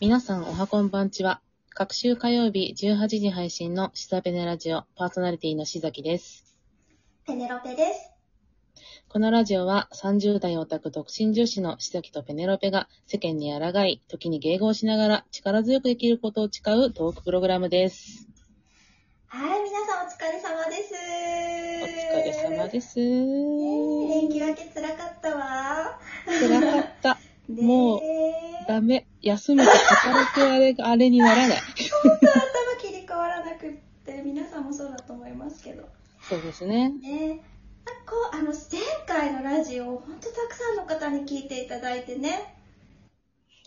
皆さんおはこんばんちは。各週火曜日18時配信のシザペネラジオパーソナリティのしざきです。ペネロペです。このラジオは30代オタク独身女子のしざきとペネロペが世間に抗い、時に迎合しながら力強く生きることを誓うトークプログラムです。はい、皆さんお疲れ様です。お疲れ様です。ねえ連休明け辛かったわ。辛かった。もうダメ。休むと働くあれがあれにならない。本当頭切り替わらなくって、皆さんもそうだと思いますけど。そうですね。ねあこう、あの、前回のラジオ、本当たくさんの方に聞いていただいてね。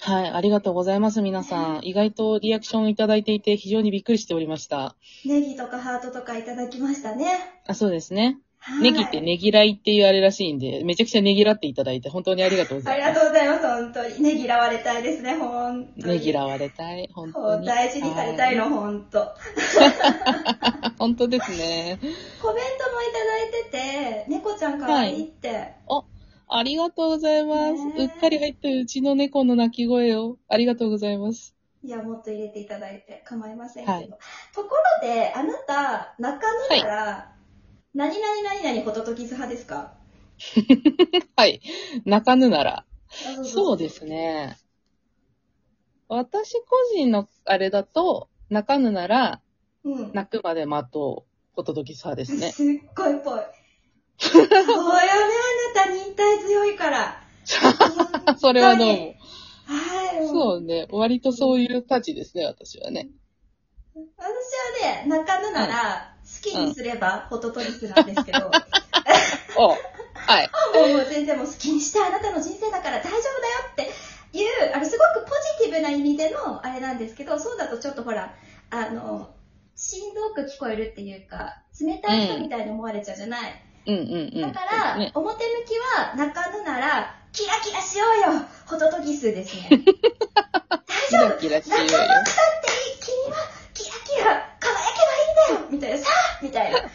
はい、ありがとうございます、皆さん。意外とリアクションいただいていて非常にびっくりしておりました。ネギとかハートとかいただきましたね。あ、そうですね。はいネギってねぎらいっていうあれらしいんで、めちゃくちゃねぎらっていただいて本当にありがとうござありいます。がとうございます、本当に。ねぎらわれたいですね、本当に。ねぎらわれたい、本当に。大事にされたいの、は本当。本当ですね。コメントもいただいてて、猫ちゃん可愛いって。ありがとうございます。ねえうっかり入ったうちの猫の鳴き声を。ありがとうございます。いや、もっと入れていただいて構いませんけど。はいところで、あなた、中野なら、何々何々ホトトギズ派ですか？はい。泣かぬなら。あそうですね。私個人のあれだと、泣かぬなら、うん。泣くまで待とう、ホトトギス派ですね。すっごいぽい。そうよね、あなた忍耐強いから。それはどうも。はい。もそうね。割とそういうたちですね、私はね。私はね、中野なら、好きにすれば、ホトトギスなんですけど、おはい。もう全然もう好きにしてあなたの人生だから大丈夫だよっていう、あの、すごくポジティブな意味でのあれなんですけど、そうだとちょっとほら、あの、しんどく聞こえるっていうか、冷たい人みたいに思われちゃうじゃない。うんうんうん。だから、ね、表向きは中野なら、キラキラしようよホトトギスですね。キ 大丈夫ラキラしようよ。泣かなくたっていい君はキラキラ輝けばいいんだよみたいな、さあみたいな。羽を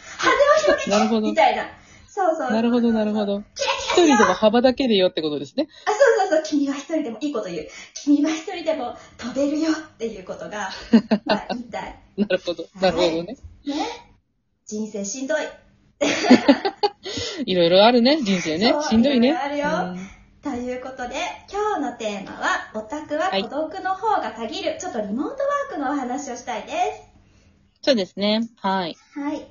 広なるほどみたいな。そうそう。なるほど、なるほど。キラキ一ラしよう人でも幅だけでよってことですね。あ、そうそうそう、君は一人でもいいこと言う。君は一人でも飛べるよっていうことが、まあ言いたい。なるほど。なるほどね。ね。人生しんどい。いろいろあるね、人生ねそう。しんどいね。いろいろあるようんということで、今日のテーマは、オタクは孤独の方が限る、ちょっとリモートワークのお話をしたいです。そうですね。はい。はい。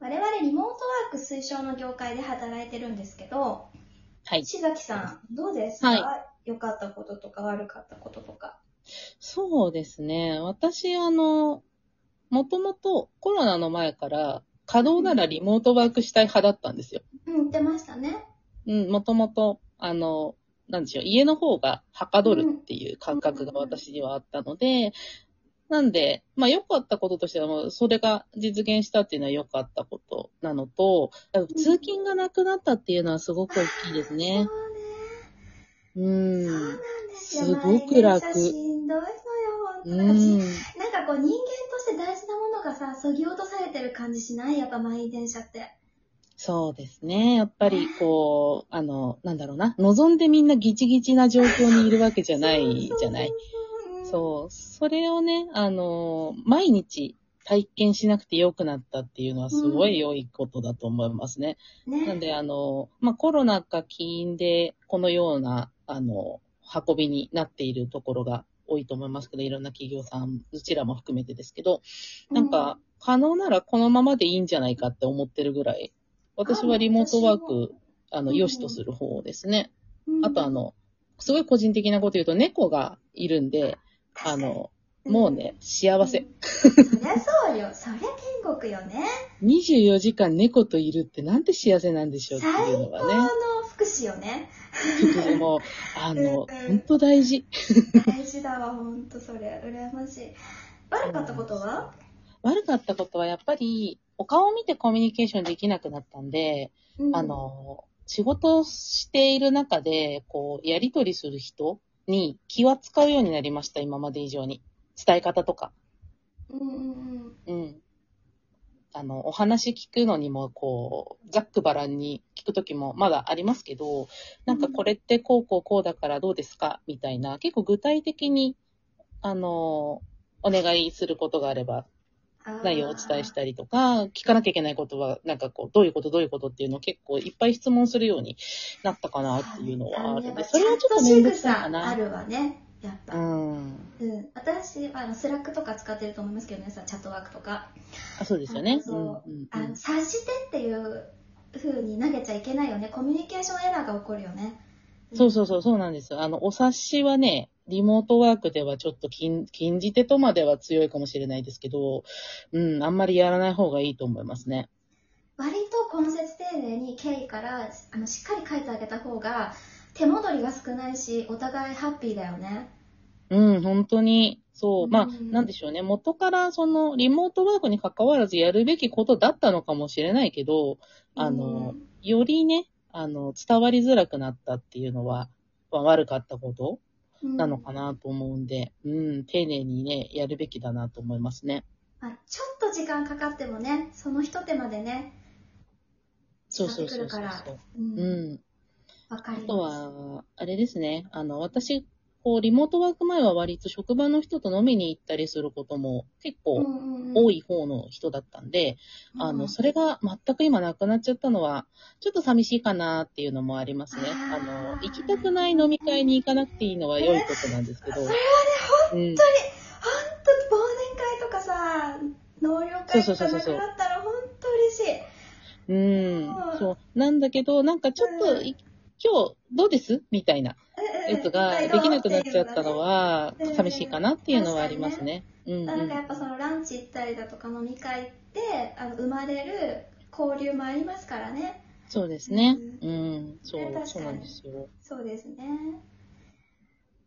我々リモートワーク推奨の業界で働いてるんですけど、はい。志崎さん、どうですか、は良かったこととか悪かったこととか。そうですね。私、あの、もともとコロナの前から稼働ならリモートワークしたい派だったんですよ。うん、言ってましたね。うん、もともと、あの、なんでしょう、家の方がはかどるっていう感覚が私にはあったので、なんで、まあ良かったこととしては、もうそれが実現したっていうのは良かったことなのと、通勤がなくなったっていうのはすごく大きいですね。う。そうんうなんですよ。すごく楽しんどいのよ、本当うに。ん。なんかこう人間として大事なものがさ、そぎ落とされてる感じしない？やっぱ満員電車って。そうですね。やっぱりこう、あの、なんだろうな。望んでみんなギチギチな状況にいるわけじゃないじゃない？う。そう。それをね、あの、毎日体験しなくてよくなったっていうのはすごい良いことだと思いますね。ね。なんで、あの、まあ、コロナが起因で、このような、あの、運びになっているところが多いと思いますけど、いろんな企業さん、うちらも含めてですけど、なんか、可能ならこのままでいいんじゃないかって思ってるぐらい、私はリモートワーク、あの、うん良しとする方ですね。うん、あと、あの、すごい個人的なこと言うと、猫がいるんで、あの、もうね、幸せ。うん。そりゃそうよ。そりゃ天国よね。24時間猫といるってなんて幸せなんでしょうって最いうのは高のね。福祉よね。でも、あの、うんほんと大事。大事だわ、ほんとそれ。羨ましい。悪かったことは？悪かったことはやっぱり、お顔を見てコミュニケーションできなくなったんで、うんあ、の、仕事をしている中で、こう、やりとりする人に気は使うようになりました、今まで以上に。伝え方とか。うんうんうん。あの、お話聞くのにも、こう、ざっくばらんに聞くときもまだありますけど、なんかこれってこうこうこうだからどうですか？みたいな、結構具体的にあの、お願いすることがあれば、内容をお伝えしたりとか、聞かなきゃいけないことは、なんかこう、どういうことどういうことっていうのを結構いっぱい質問するようになったかなっていうのはあるんで、それはちょっとめんどくさいかあな。るわね。やっぱ。うん。うん。私は、あの、スラックとか使ってると思いますけどね、さ、チャットワークとか。あ、そうですよね。そううんうんあの、察してっていう風に投げちゃいけないよね。コミュニケーションエラーが起こるよね。そうそうそう、そうなんですよ。あの、お察しはね、リモートワークではちょっと禁禁じ手とまでは強いかもしれないですけど、うん、あんまりやらない方がいいと思いますね。割と根節丁寧に経緯からあのしっかり書いてあげた方が手戻りが少ないしお互いハッピーだよねうん、本当に、そう。まあ、うんなんでしょうね。元から、その、リモートワークに関わらずやるべきことだったのかもしれないけど、あの、よりね、あの、伝わりづらくなったっていうのは、まあ悪かったことうんなのかなと思うんで、うん、丁寧にね、やるべきだなと思いますね。まあ、ちょっと時間かかってもねその一手間でねそうそうそうそうん。わかりますあとは、あれですね。あの、私、こう、リモートワーク前は割と職場の人と飲みに行ったりすることも結構多い、い方の人だったんで、あの、うんそれが全く今なくなっちゃったのは、ちょっと寂しいかなっていうのもありますね。あの、行きたくない飲み会に行かなくていいのは良いことなんですけど。それはねうん。本当に忘年会とかさ納涼会とかなくなったら本当嬉しいうんう。んそう。なんだけど、なんかちょっと、今日どうです？みたいなやつができなくなっちゃったのはうん、寂しいかなっていうのはありますね。うん、うんなんか。やっぱそのランチ行ったりだとか飲み会ってあの生まれる交流もありますからねそうですね。ううん。そうそうなんですよ。そうですね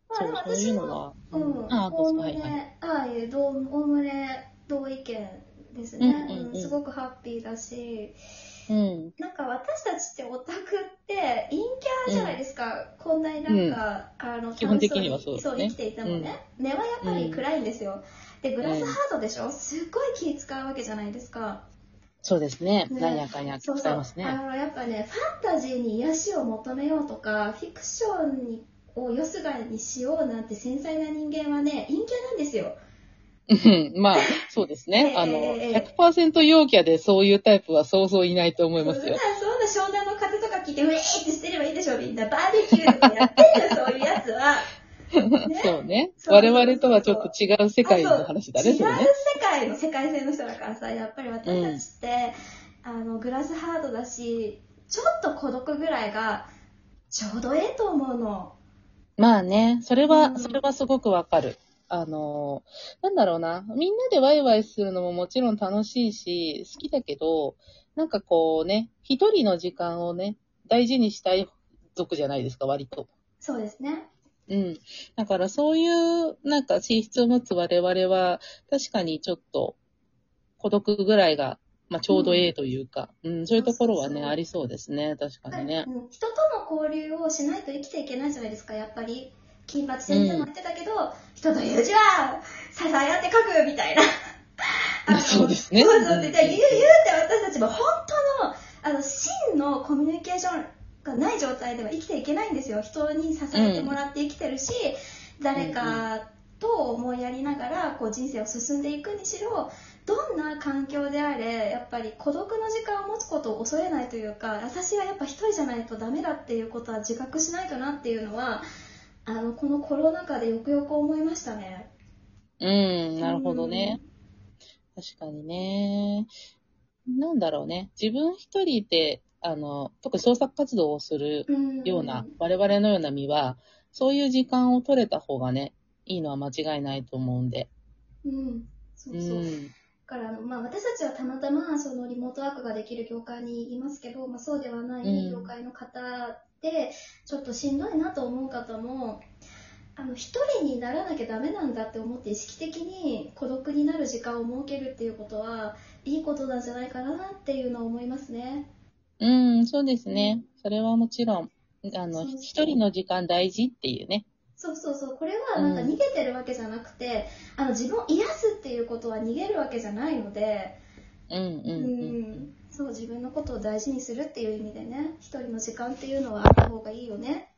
まあでも、そうい私もう。ううんんあ、どおおむああいうおおむね同意見ですね、うんうんうんすごくハッピーだしうん。なんか私たちってオタクって陰キャラじゃないですか、こんなになんか、あの基本的にはそうですね。そう生きていてもね、根はやっぱり暗いんですよ、でグラスハードでしょ？すっごい気使うわけじゃないですか、そうですね。ね。なんやかんやそうそう使いますね。あのやっぱねファンタジーに癒しを求めようとかフィクションにをよすがにしようなんて繊細な人間はね陰キャなんですようん。まあ、そうですね。ええあの、ええ100%陽キャでそういうタイプはそうそういないと思いますよ。そんなそんな湘南の風とか聞いてウェーってしてればいいでしょみんなバーベキューとかやってるよそういうやつは。そうね。そう我々とはちょっと違う世界の話だね、違うそれね。世界の世界線の人だからさやっぱり私たちって、あのグラスハードだしちょっと孤独ぐらいがちょうどええと思うの。まあね、それは、うん。それはすごくわかる。あの、なんだろうな。みんなでワイワイするのももちろん楽しいし、好きだけど、なんかこうね、一人の時間をね、大事にしたい族じゃないですか、割と。そうですねうん。だからそういう、なんか資質を持つ我々は、確かにちょっと、孤独ぐらいが、まあちょうどええというか、うん、そういうところはね、そうそうそうありそうですね、確かにね。うん人との交流をしないと生きていけないじゃないですかやっぱり金八先生も言ってたけど、人と友人は支え合って書くみたいな。あのそうですね。そうそう言う言うて私たちも本当のあの真のコミュニケーションがない状態では生きていけないんですよ。人に支えてもらって生きてるし、誰かと思いやりながらこう人生を進んでいくにしろどんな環境であれやっぱり孤独の時間を持つことを恐れないというか私はやっぱ一人じゃないとダメだっていうことは自覚しないとなっていうのはあのこのコロナ禍でよくよく思いましたね。うん、なるほどね。確かにね。なんだろうね。自分一人で、あの、特に創作活動をするうんような、我々のような身は、そういう時間を取れた方がね、いいのは間違いないと思うんで。うんそううそう、だん。からまあ、私たちはたまたまそのリモートワークができる業界にいますけど、まあ、そうではないうん業界の方でちょっとしんどいなと思う方もあの一人にならなきゃダメなんだって思って意識的に孤独になる時間を設けるっていうことはいいことなんじゃないかなっていうのを思いますね。うん、そうですね。それはもちろん、あの、一人の時間大事っていうね。そうそうそうこれはなんか逃げてるわけじゃなくて、あの自分を癒すっていうことは逃げるわけじゃないので、うん、うん、ううん。ん、そう自分のことを大事にするっていう意味でね一人の時間っていうのはあった方がいいよね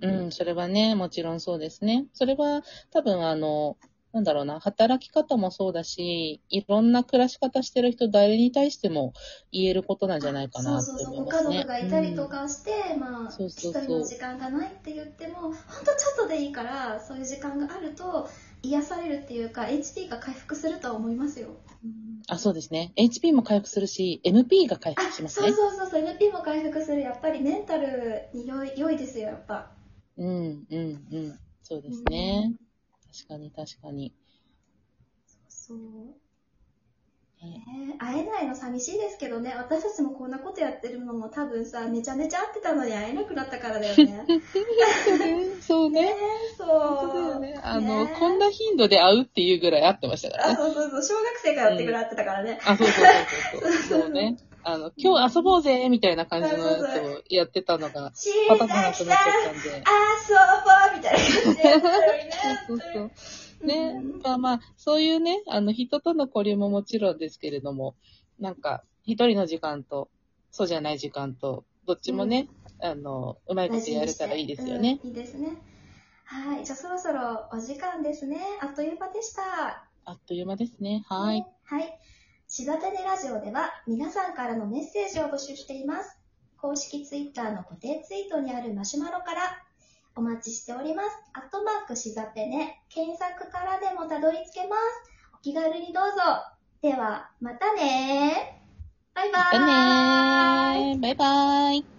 うん、それはね、もちろんそうですね。それは多分あの、なんだろうな、働き方もそうだし、いろんな暮らし方してる人、誰に対しても言えることなんじゃないかなそうそうそう、ご思いますね。家族がいたりとかして、まあ、そう一そうそう人の時間がないって言っても、ほんとちょっとでいいから、そういう時間があると、癒されるっていうか、HP が回復するとは思いますよ。うんあ、そうですね。HP も回復するし、MP が回あ、復しますそうね。そうそうそう、MP も回復する。やっぱりメンタルに良い良いですよ、やっぱ。うん、うん、うん。そうですね。確かに、確かに。そう。ねね会えないの寂しいですけどね、私たちもこんなことやってるのも多分さ、めちゃめちゃ会ってたのに会えなくなったからだよね。そうね。ねそう。だよね。あの、ねこんな頻度で会うっていうぐらい会ってましたからあ、そうそうそう、小学生からやってくらい会ってたからね。あ、そうそうそうそう。そうね。あの、今日遊ぼうぜみたいな感じのやつをやってたのが、パタパタなくなっちゃ、ったんで。遊ぼうみたいな感じでね。そうそうそう。ね、まあまあ、そういうね、あの、人との交流ももちろんですけれども、なんか、一人の時間と、そうじゃない時間と、どっちもね、あの、うまいことやれたらいいですよね。うんいいですね。はい。じゃあそろそろお時間ですね。あっという間でした。あっという間ですね。はいね。はい。しざてねラジオでは皆さんからのメッセージを募集しています。公式ツイッターの固定ツイートにあるマシュマロからお待ちしております。アットマークしざてね、検索からでもたどり着けます。お気軽にどうぞ。では、またねバイバーイまたねー。バイバイ。